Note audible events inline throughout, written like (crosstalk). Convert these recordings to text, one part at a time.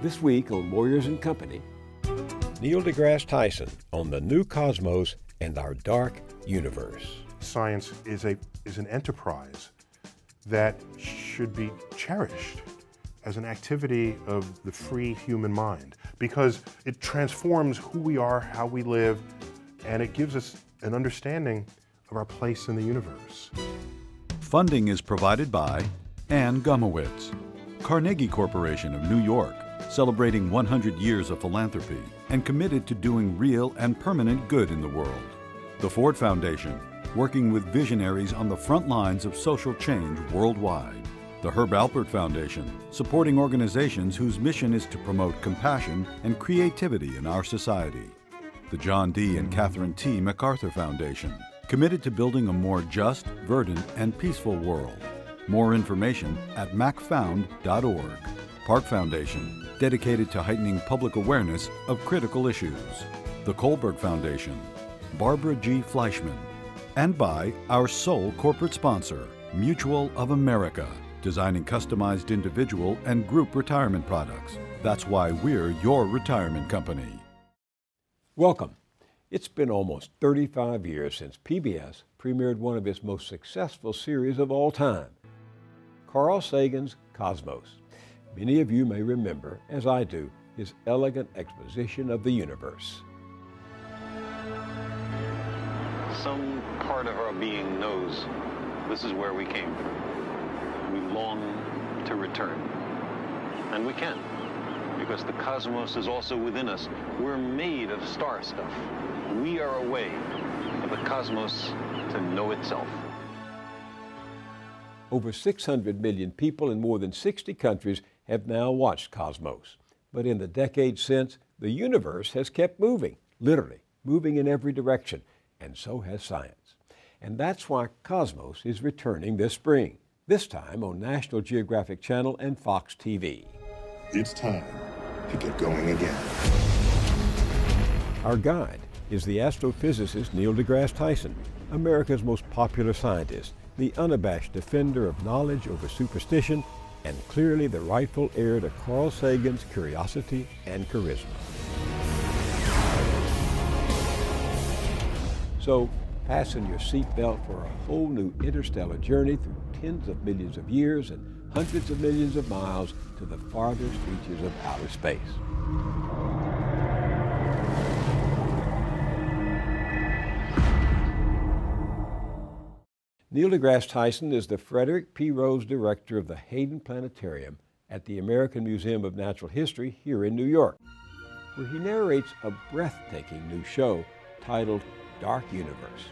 This week on Moyers and Company, Neil deGrasse Tyson on the new cosmos and our dark universe. Science is, a, is an enterprise that should be cherished as an activity of the free human mind because it transforms who we are, how we live, and it gives us an understanding of our place in the universe. Funding is provided by Anne Gumowitz, Carnegie Corporation of New York, celebrating 100 years of philanthropy and committed to doing real and permanent good in the world. The Ford Foundation, working with visionaries on the front lines of social change worldwide. The Herb Alpert Foundation, supporting organizations whose mission is to promote compassion and creativity in our society. The John D. and Catherine T. MacArthur Foundation, committed to building a more just, verdant, and peaceful world. More information at macfound.org. Park Foundation, dedicated to heightening public awareness of critical issues. The Kohlberg Foundation, Barbara G. Fleischman, and by our sole corporate sponsor, Mutual of America, designing customized individual and group retirement products. That's why we're your retirement company. Welcome. It's been almost 35 years since PBS premiered one of its most successful series of all time, Carl Sagan's Cosmos. Many of you may remember, as I do, his elegant exposition of the universe. Some part of our being knows this is where we came from. We long to return. And we can, because the cosmos is also within us. We're made of star stuff. We are a way for the cosmos to know itself. Over 600 million people in more than 60 countries have now watched Cosmos. But in the decades since, the universe has kept moving, literally, moving in every direction, and so has science. And that's why Cosmos is returning this spring, this time on National Geographic Channel and Fox TV. It's time to get going again. Our guide is the astrophysicist Neil deGrasse Tyson, America's most popular scientist, the unabashed defender of knowledge over superstition, and clearly the rightful heir to Carl Sagan's curiosity and charisma. So, fasten your seatbelt for a whole new interstellar journey through tens of millions of years and hundreds of millions of miles to the farthest reaches of outer space. Neil deGrasse Tyson is the Frederick P. Rose Director of the Hayden Planetarium at the American Museum of Natural History here in New York, where he narrates a breathtaking new show titled Dark Universe.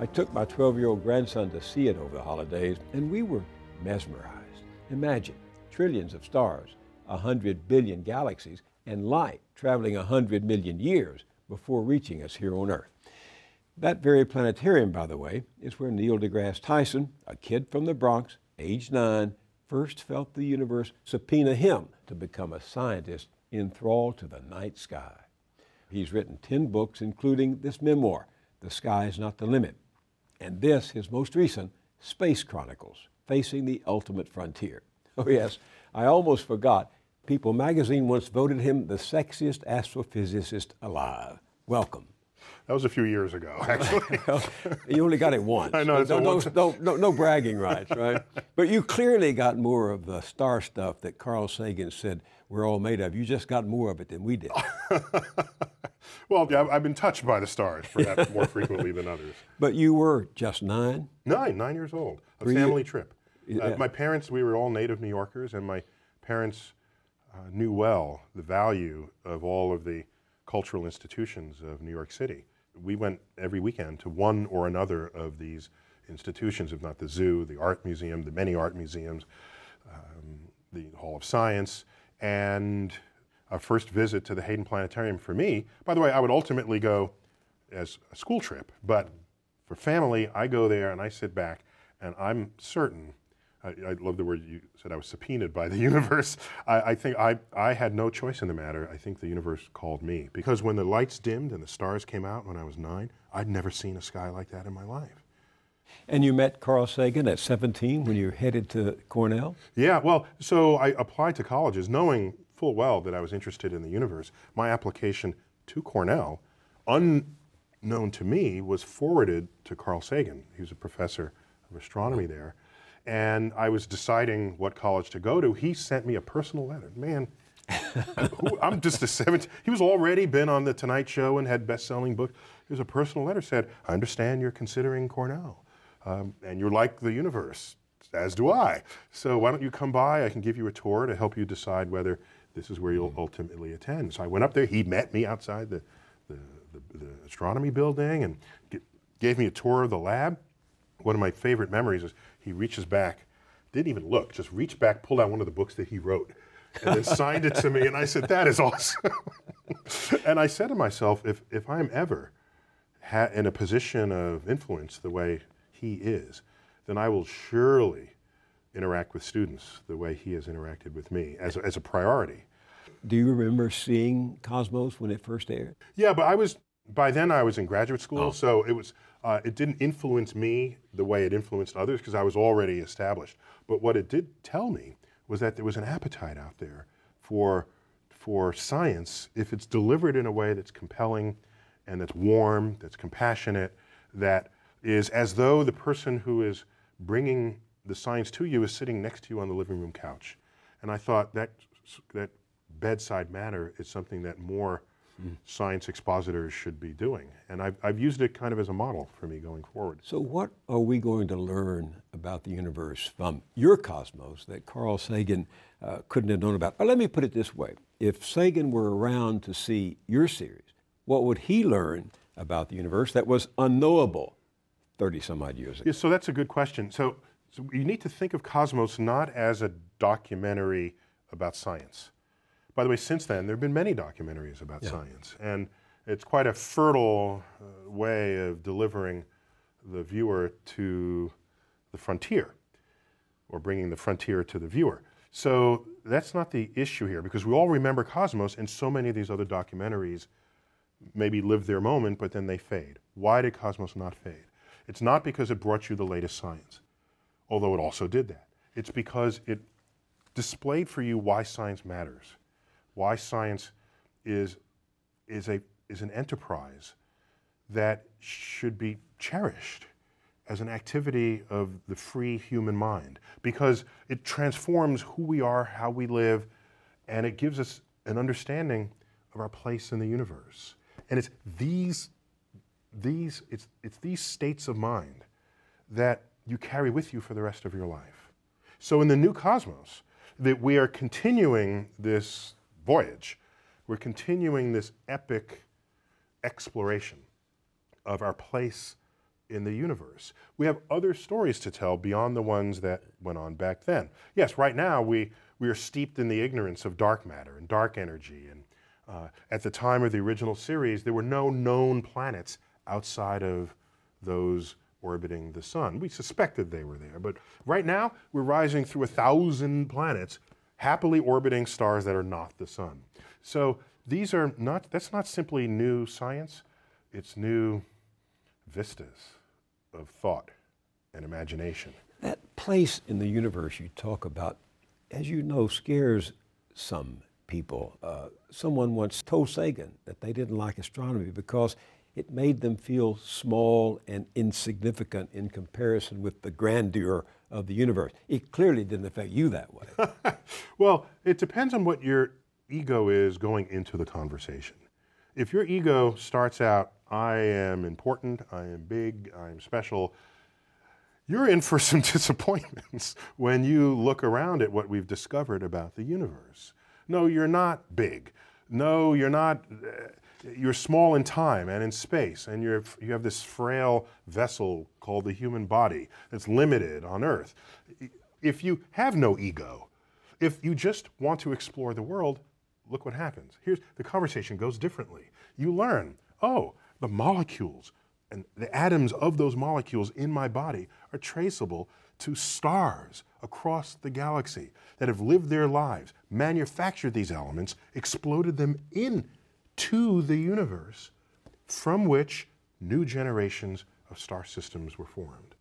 I took my 12 year old grandson to see it over the holidays, and we were mesmerized. Imagine trillions of stars, a hundred billion galaxies, and light traveling a hundred million years before reaching us here on Earth. That very planetarium, by the way, is where Neil deGrasse Tyson, a kid from the Bronx, age nine, first felt the universe subpoena him to become a scientist enthralled to the night sky. He's written 10 books, including this memoir, The Sky is Not the Limit, and this, his most recent, Space Chronicles, Facing the Ultimate Frontier. (laughs) Oh, yes, I almost forgot. People magazine once voted him the sexiest astrophysicist alive. Welcome. That was a few years ago, (laughs) actually. (laughs) you only got it once. (laughs) I know, it's No, no, once- no, no, no bragging rights, right? but you clearly got more of the star stuff that Carl Sagan said we're all made of. You just got more of it than we did. well, I've been touched by the stars, perhaps more frequently than others. But you were just nine. Nine, nine years old. A Were you- family trip. Yeah. Uh, my parents, we were all native New Yorkers, and my parents uh, knew well the value of all of the cultural institutions of New York City. We went every weekend to one or another of these institutions, if not the zoo, the art museum, the many art museums, um, the Hall of Science, and a first visit to the Hayden Planetarium for me. By the way, I would ultimately go as a school trip, but for family, I go there and I sit back, and I'm certain. I, I love the word you said. I was subpoenaed by the (laughs) universe. I, I think I, I had no choice in the matter. I think the universe called me because when the lights dimmed and the stars came out when I was nine, I'd never seen a sky like that in my life. And you met Carl Sagan at 17 when you were headed to Cornell? Yeah, well, so I applied to colleges knowing full well that I was interested in the universe. My application to Cornell, unknown to me, was forwarded to Carl Sagan. He was a professor of astronomy there. And I was deciding what college to go to. He sent me a personal letter. Man, (laughs) who, I'm just a 17. He was already been on the Tonight Show and had best-selling books. It was a personal letter said, "I understand you're considering Cornell, um, and you're like the universe, as do I. So why don't you come by? I can give you a tour to help you decide whether this is where you'll ultimately attend." So I went up there. He met me outside the the, the, the astronomy building and get, gave me a tour of the lab. One of my favorite memories is he reaches back, didn't even look, just reached back, pulled out one of the books that he wrote and then (laughs) signed it to me. And I said, That is awesome. (laughs) and I said to myself, if, if I'm ever ha- in a position of influence the way he is, then I will surely interact with students the way he has interacted with me as a, as a priority. Do you remember seeing Cosmos when it first aired? Yeah, but I was by then I was in graduate school, Oh. so it was uh, it didn't influence me the way it influenced others because I was already established. But what it did tell me was that there was an appetite out there for for science if it's delivered in a way that's compelling and that's warm, that's compassionate, that is as though the person who is bringing the science to you is sitting next to you on the living room couch. And I thought that that bedside manner is something that more science expositors should be doing. And I've, I've used it kind of as a model for me going forward. So, what are we going to learn about the universe from your cosmos that Carl Sagan uh, couldn't have known about? Or let me put it this way if Sagan were around to see your series, what would he learn about the universe that was unknowable 30 some odd years ago? Yeah, so that's a good question. So, so you need to think of Cosmos not as a documentary about science. By the way, since then, there have been many documentaries about science, and it's quite a fertile uh, way of delivering the viewer to the frontier, or bringing the frontier to the viewer. So that's not the issue here, because we all remember Cosmos, and so many of these other documentaries maybe live their moment, but then they fade. Why did Cosmos not fade? It's not because it brought you the latest science, although it also did that. It's because it displayed for you why science matters, why science is, is, a, is an enterprise that should be cherished as an activity of the free human mind because it transforms who we are, how we live, and it gives us an understanding of our place in the universe. And it's these, these, it's, it's these states of mind that you carry with you for the rest of your life. So in the new cosmos, that we are continuing this voyage, we're continuing this epic exploration of our place in the universe. We have other stories to tell beyond the ones that went on back then. Yes, right now we, we are steeped in the ignorance of dark matter and dark energy. And uh, at the time of the original series, there were no known planets outside of those orbiting the sun. We suspected they were there, but right now we're rising through a thousand planets, happily orbiting stars that are not the sun. So these are not, that's not simply new science, it's new vistas of thought and imagination. That place in the universe you talk about, as you know, scares some people. Uh, someone once told Sagan that they didn't like astronomy because it made them feel small and insignificant in comparison with the grandeur of the universe. It clearly didn't affect you that way. (laughs) Well, it depends on what your ego is going into the conversation. If your ego starts out, I am important, I am big, I am special, you're in for (laughs) some disappointments when you look around at what we've discovered about the universe. No, you're not big. No, you're not. Uh, you're small in time and in space, and you're, you have this frail vessel called the human body that's limited on Earth. If you have no ego, if you just want to explore the world, look what happens. Here's the conversation goes differently. You learn, oh, the molecules and the atoms of those molecules in my body are traceable to stars across the galaxy that have lived their lives, manufactured these elements, exploded them into the universe from which new generations of star systems were formed.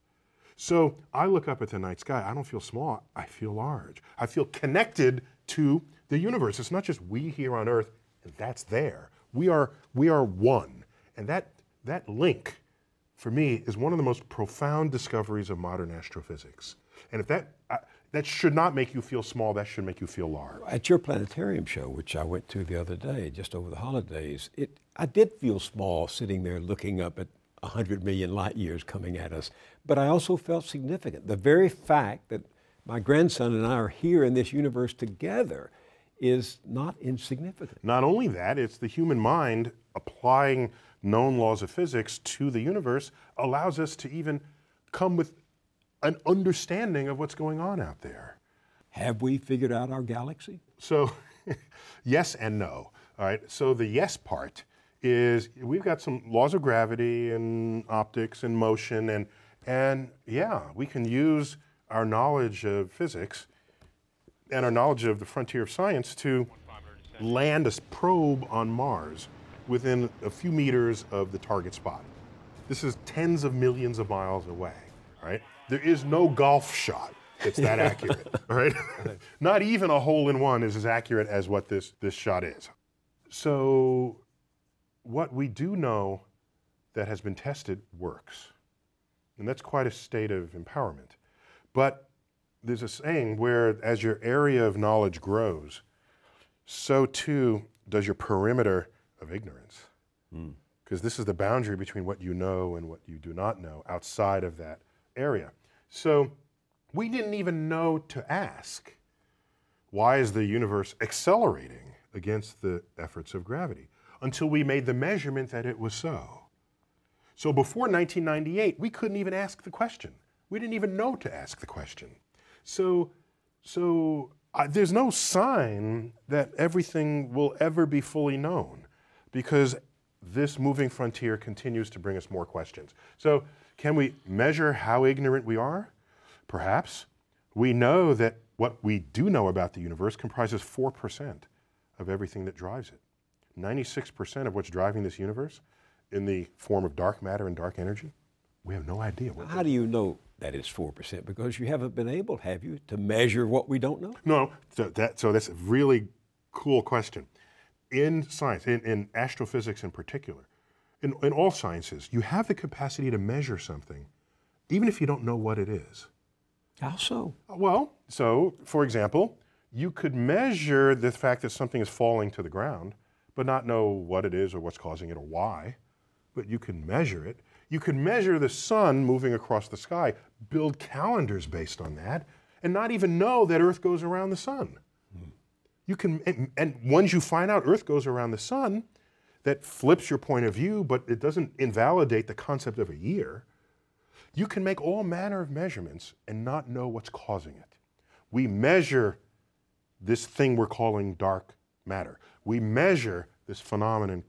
So I look up at the night sky. I don't feel small. I feel large. I feel connected to the universe. It's not just we here on Earth, and that's there. We are we are one, and that that link, for me, is one of the most profound discoveries of modern astrophysics. And if that that should not make you feel small, that should make you feel large. At your planetarium show, which I went to the other day, just over the holidays, it I did feel small sitting there looking up at 100 million light years coming at us, but I also felt significant. The very fact that my grandson and I are here in this universe together is not insignificant. Not only that, it's the human mind applying known laws of physics to the universe allows us to even come with an understanding of what's going on out there. Have we figured out our galaxy? So, (laughs) yes and no. All right. So, the yes part is we've got some laws of gravity and optics and motion, and, and yeah, we can use our knowledge of physics and our knowledge of the frontier of science to land a probe on Mars within a few meters of the target spot. This is tens of millions of miles away, right? There is no golf shot that's that accurate, (laughs) right? Not even a hole in one is as accurate as what this, this shot is. So, what we do know that has been tested works. And that's quite a state of empowerment. But there's a saying where as your area of knowledge grows, so too does your perimeter of ignorance. Because mm. this is the boundary between what you know and what you do not know outside of that area. So we didn't even know to ask why is the universe accelerating against the efforts of gravity until we made the measurement that it was so. So before 1998, we couldn't even ask the question. We didn't even know to ask the question. So, so uh, there's no sign that everything will ever be fully known because this moving frontier continues to bring us more questions. So, can we measure how ignorant we are? Perhaps. We know that what we do know about the universe comprises 4% of everything that drives it. 96% of what's driving this universe in the form of dark matter and dark energy, we have no idea. What How do you know that it's 4%? Because you haven't been able, have you, to measure what we don't know? No, so, that, so that's a really cool question. In science, in, in astrophysics in particular, in, in all sciences, you have the capacity to measure something, even if you don't know what it is. How so? Well, so for example, you could measure the fact that something is falling to the ground, but not know what it is or what's causing it or why. But you can measure it. You can measure the sun moving across the sky, build calendars based on that, and not even know that Earth goes around the sun. Mm. You can, and, and once you find out Earth goes around the sun, that flips your point of view, but it doesn't invalidate the concept of a year. You can make all manner of measurements and not know what's causing it. We measure this thing we're calling dark matter. We measure this phenomenon,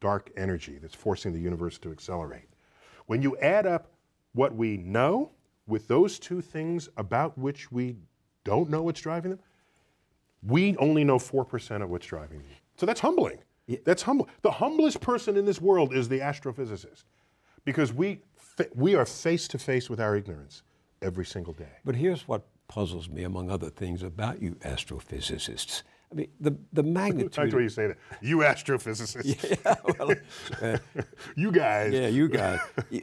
dark energy, that's forcing the universe to accelerate. When you add up what we know with those two things about which we don't know what's driving them, we only know 4% of what's driving them. So that's humbling. Yeah. That's humble. The humblest person in this world is the astrophysicist because we, we are face to face with our ignorance every single day. But here's what puzzles me, among other things, about you astrophysicists. I mean, the, the magnitude. I like the way you say that. You astrophysicists. (laughs) Yeah, well, uh, (laughs) you guys. Yeah, you guys.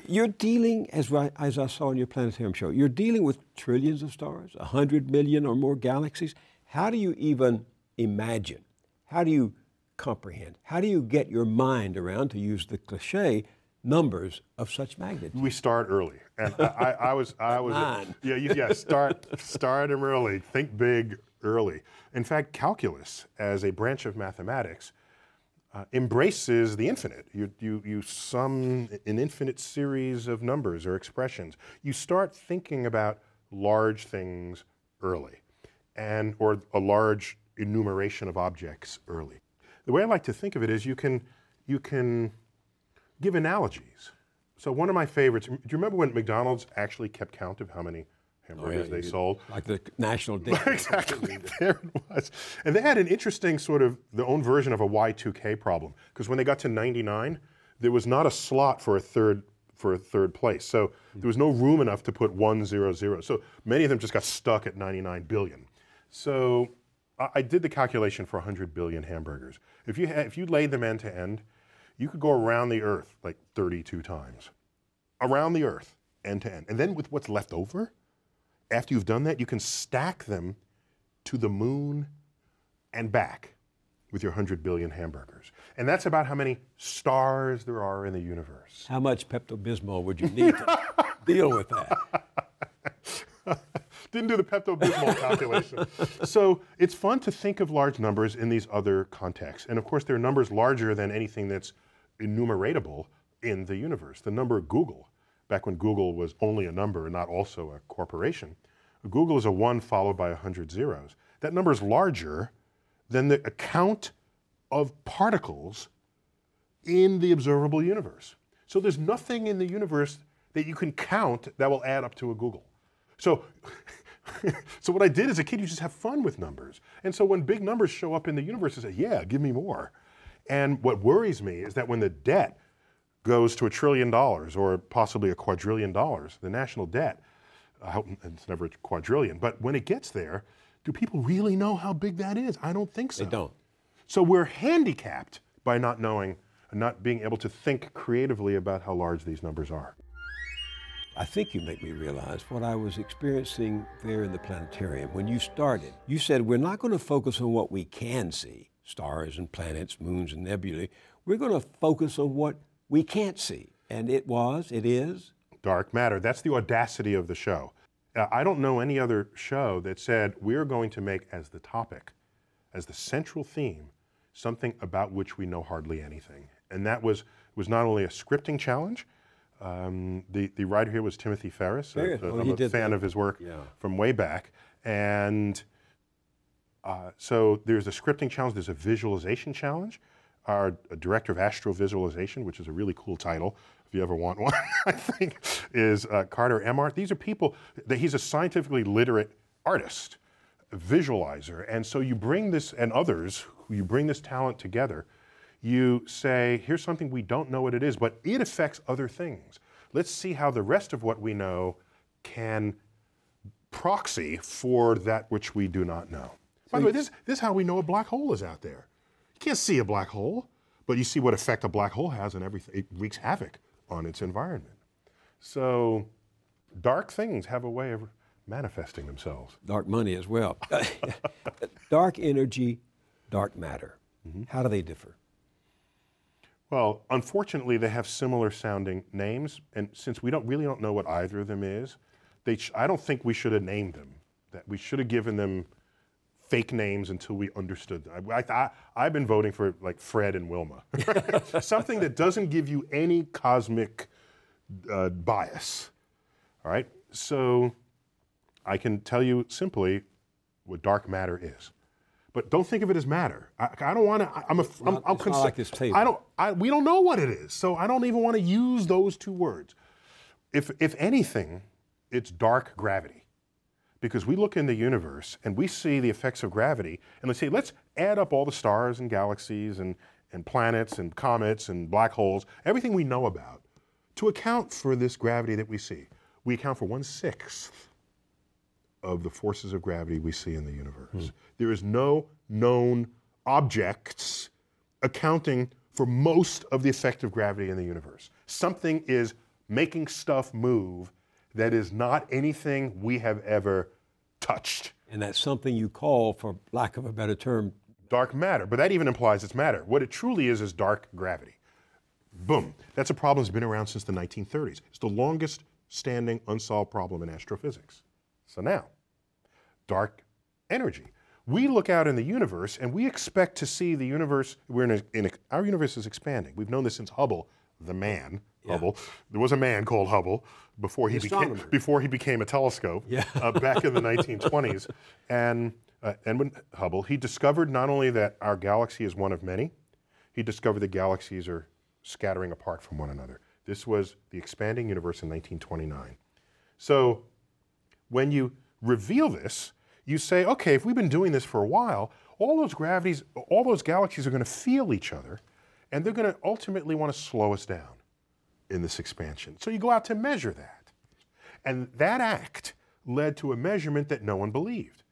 You're dealing, as, as I saw in your planetarium show, you're dealing with trillions of stars, 100 million or more galaxies. How do you even imagine? How do you comprehend? How do you get your mind around, to use the cliche, numbers of such magnitude? We start early, and I, I, I was, I (laughs) was, yeah, yeah. Start, start them early. Think big early. In fact, calculus, as a branch of mathematics, uh, embraces the infinite. You, you, you sum an infinite series of numbers or expressions. You start thinking about large things early, and or a large enumeration of objects early. The way I like to think of it is you can, you can give analogies. So one of my favorites, do you remember when McDonald's actually kept count of how many oh, hamburgers oh, yeah, they sold? Like the national (laughs) day. exactly, there it was. And they had an interesting sort of their own version of a Y2K problem. Because when they got to 99, there was not a slot for a third for a third place. So there was no room enough to put one zero zero. So many of them just got stuck at 99 billion. So I I did the calculation for 100 billion hamburgers. If you had, if you laid them end to end, you could go around the Earth like 32 times, around the Earth end to end, and then with what's left over, after you've done that, you can stack them to the moon and back with your 100 billion hamburgers. And that's about how many stars there are in the universe. How much Pepto Bismol would you need to (laughs) deal with that? Didn't do the Pepto Bismol (laughs) calculation. so it's fun to think of large numbers in these other contexts. And of course, there are numbers larger than anything that's enumeratable in the universe. The number googol, back when Google was only a number and not also a corporation, googol is a one followed by 100 zeros. That number is larger than the account of particles in the observable universe. So there's nothing in the universe that you can count that will add up to a googol. So, (laughs) so what I did as a kid, you just have fun with numbers. And so when big numbers show up in the universe, I say, yeah, give me more. And what worries me is that when the debt goes to a trillion dollars or possibly a quadrillion dollars, the national debt, I hope it's never a quadrillion, but when it gets there, do people really know how big that is? I don't think so. They don't. So we're handicapped by not knowing not being able to think creatively about how large these numbers are. I think you make me realize what I was experiencing there in the planetarium. When you started, you said we're not going to focus on what we can see stars and planets, moons and nebulae. We're going to focus on what we can't see. And it was, it is. Dark matter. That's the audacity of the show. Uh, I don't know any other show that said we're going to make as the topic, as the central theme, something about which we know hardly anything. And that was, was not only a scripting challenge, um, the, the writer here was Timothy Ferris. Oh, I'm a fan that. of his work Yeah. from way back. And uh, so there's a scripting challenge, there's a visualization challenge. Our director of astrovisualization, which is a really cool title, if you ever want one, (laughs) I think, is uh, Carter Emmart. These are people that he's a scientifically literate artist, visualizer. And so you bring this, and others, you bring this talent together. You say, here's something we don't know what it is, but it affects other things. Let's see how the rest of what we know can proxy for that which we do not know. By the way, this, this is how we know a black hole is out there. You can't see a black hole, but you see what effect a black hole has on everything. It wreaks havoc on its environment. So, dark things have a way of manifesting themselves. Dark money as well. (laughs) dark energy, dark matter. Mm-hmm. How do they differ? Well, unfortunately, they have similar sounding names, and since we don't really don't know what either of them is, they sh- I don't think we should have named them. That we should have given them fake names until we understood. I, I've been voting for like Fred and Wilma, (laughs) something that doesn't give you any cosmic uh, bias. All right, so I can tell you simply what dark matter is. But don't think of it as matter. I, I don't want to. I'm a. I'm, not- I'm it's like this table. I don't. I, we don't know what it is, so I don't even want to use those two words. If if anything, it's dark gravity, because we look in the universe and we see the effects of gravity, and let's say let's add up all the stars and galaxies and and planets and comets and black holes, everything we know about, to account for this gravity that we see. We account for one sixth of the forces of gravity we see in the universe. Hmm. There is no known objects accounting for most of the effect of gravity in the universe. Something is making stuff move that is not anything we have ever touched. And that's something you call, for lack of a better term, Dark matter, but that even implies it's matter. What it truly is is dark gravity. Boom. That's a problem that's been around since the 1930s. It's the longest standing unsolved problem in astrophysics. So now, dark energy. We look out in the universe and we expect to see the universe. We're in, a, in a, our universe is expanding. We've known this since Hubble, the man Hubble. There was a man called Hubble before he became before he became a telescope. Yeah. uh, back in the 1920s, (laughs) and uh, Edwin Hubble he discovered not only that our galaxy is one of many, he discovered the galaxies are scattering apart from one another. This was the expanding universe in 1929. So when you reveal this, you say, okay, if we've been doing this for a while, all those gravities, all those galaxies are going to feel each other, and they're going to ultimately want to slow us down. in this expansion. So you go out to measure that. And that act led to a measurement that no one believed.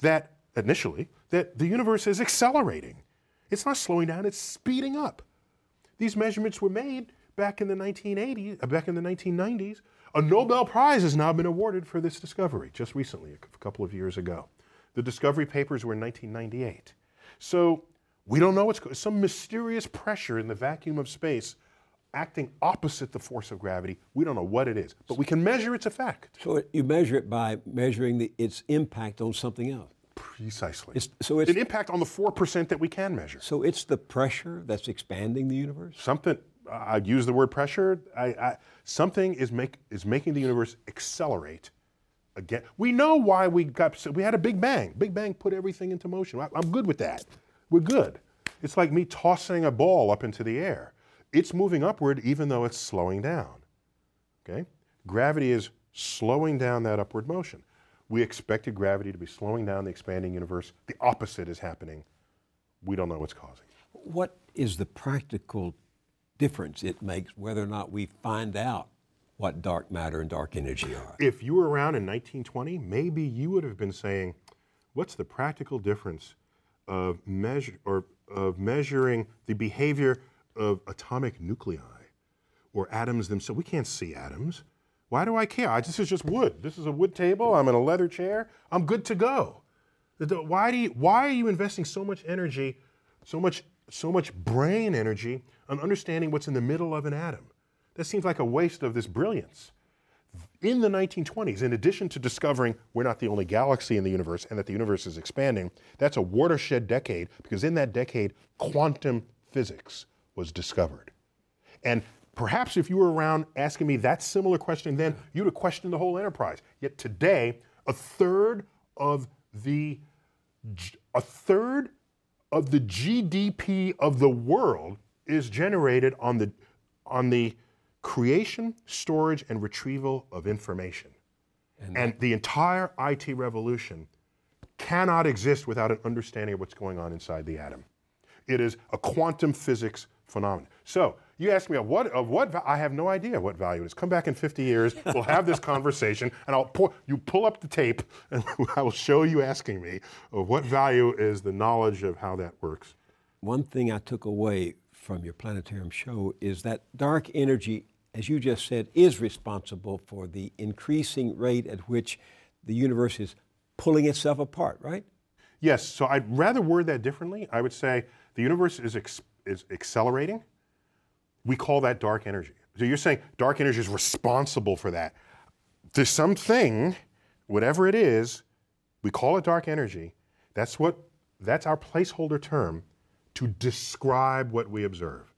That initially, that the universe is accelerating. It's not slowing down, it's speeding up. These measurements were made back in the 1980s, uh, back in the 1990s. A Nobel Prize has now been awarded for this discovery just recently, a couple of years ago. The discovery papers were in 1998. So we don't know what's going some mysterious pressure in the vacuum of space acting opposite the force of gravity. We don't know what it is, but we can measure its effect. So you measure it by measuring the, its impact on something else. Precisely. It's, so it's an impact on the four percent that we can measure. So it's the pressure that's expanding the universe. Something. I use the word pressure. I, I, something is make is making the universe accelerate. Again, we know why we got. We had a big bang. Big bang put everything into motion. I, I'm good with that. We're good. It's like me tossing a ball up into the air. It's moving upward even though it's slowing down. Okay? Gravity is slowing down that upward motion. We expected gravity to be slowing down the expanding universe. The opposite is happening. We don't know what's causing. It. What is the practical difference it makes whether or not we find out what dark matter and dark energy are? If you were around in 1920, maybe you would have been saying, what's the practical difference of measure or of measuring the behavior of atomic nuclei or atoms themselves. We can't see atoms. Why do I care? I, this is just wood. This is a wood table. I'm in a leather chair. I'm good to go. Why, do you, why are you investing so much energy, so much, so much brain energy on understanding what's in the middle of an atom? That seems like a waste of this brilliance. In the 1920s, in addition to discovering we're not the only galaxy in the universe and that the universe is expanding, that's a watershed decade because in that decade, quantum physics was discovered. And perhaps if you were around asking me that similar question then, you'd have questioned the whole enterprise. Yet today, a third of the a third of the GDP of the world is generated on the on the creation, storage, and retrieval of information. And, and the entire IT revolution cannot exist without an understanding of what's going on inside the atom. It is a quantum physics phenomenon. So you ask me of what of what I have no idea what value it is. Come back in 50 years, (laughs) we'll have this conversation, and I'll pull, you pull up the tape, (laughs) and I will show you asking me of what value is the knowledge of how that works. One thing I took away from your planetarium show is that dark energy, as you just said, is responsible for the increasing rate at which the universe is pulling itself apart, right? Yes. So I'd rather word that differently. I would say the universe is, ex- is accelerating. We call that dark energy. So you're saying dark energy is responsible for that. There's something, whatever it is, we call it dark energy. That's what that's our placeholder term to describe what we observe.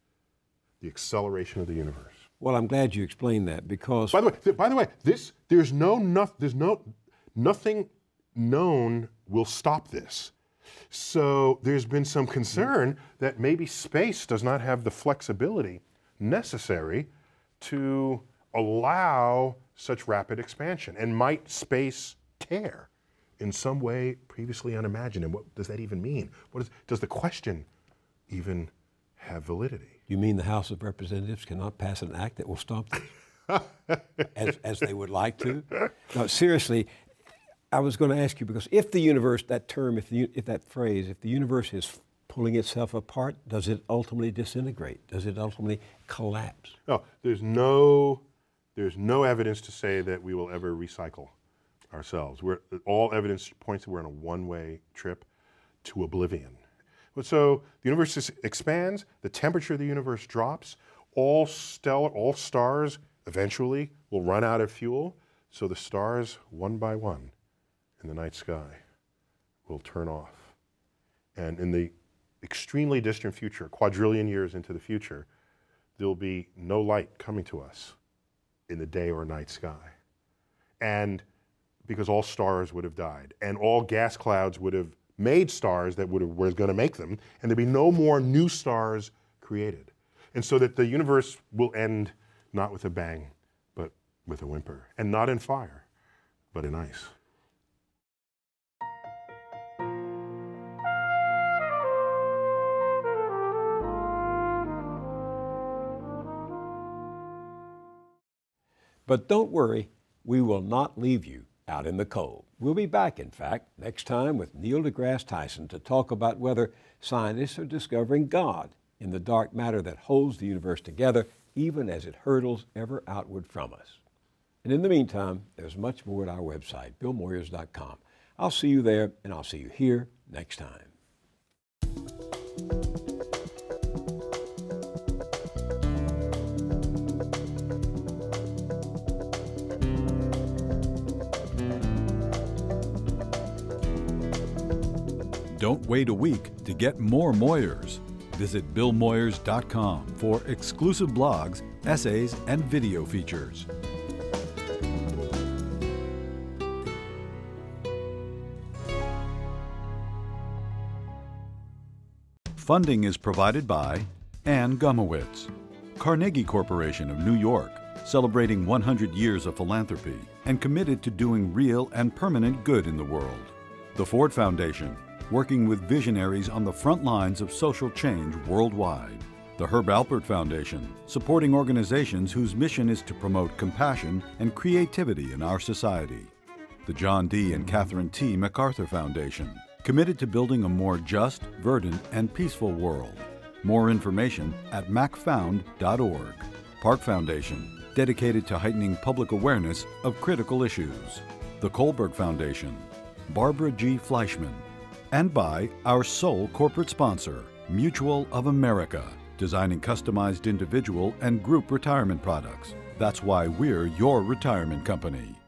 The acceleration of the universe. Well, I'm glad you explained that because By the way, th- by the way, this there's no, no there's no nothing known will stop this. So there's been some concern that maybe space does not have the flexibility necessary to allow such rapid expansion. And might space tear in some way previously unimagined? And what does that even mean? What is, does the question even have validity? You mean the House of Representatives cannot pass an act that will stop this? (laughs) as, as they would like to? No, seriously, I was going to ask you because if the universe, that term, if, the, if that phrase, if the universe is pulling itself apart, does it ultimately disintegrate? Does it ultimately collapse? No, there's no, there's no evidence to say that we will ever recycle ourselves. We're, all evidence points that we're on a one-way trip to oblivion. So the universe expands, the temperature of the universe drops, all stellar, all stars eventually will run out of fuel. So the stars, one by one, in the night sky will turn off. And in the extremely distant future, quadrillion years into the future, there'll be no light coming to us in the day or night sky. And because all stars would have died, and all gas clouds would have made stars that would have, was going to make them, and there'd be no more new stars created. And so that the universe will end not with a bang, but with a whimper, and not in fire, but in ice. But don't worry, we will not leave you out in the cold. We'll be back, in fact, next time with Neil deGrasse Tyson to talk about whether scientists are discovering God in the dark matter that holds the universe together, even as it hurtles ever outward from us. And in the meantime, there's much more at our website, billmoyers.com. I'll see you there, and I'll see you here next time. Don't wait a week to get more Moyers. Visit billmoyers.com for exclusive blogs, essays, and video features. Funding is provided by Ann Gumowitz, Carnegie Corporation of New York, celebrating 100 years of philanthropy and committed to doing real and permanent good in the world. The Ford Foundation, working with visionaries on the front lines of social change worldwide. The Herb Alpert Foundation, supporting organizations whose mission is to promote compassion and creativity in our society. The John D. and Catherine T. MacArthur Foundation, committed to building a more just, verdant, and peaceful world. More information at macfound.org. Park Foundation, dedicated to heightening public awareness of critical issues. The Kohlberg Foundation, Barbara G. Fleischman, and by our sole corporate sponsor, Mutual of America, designing customized individual and group retirement products. That's why we're your retirement company.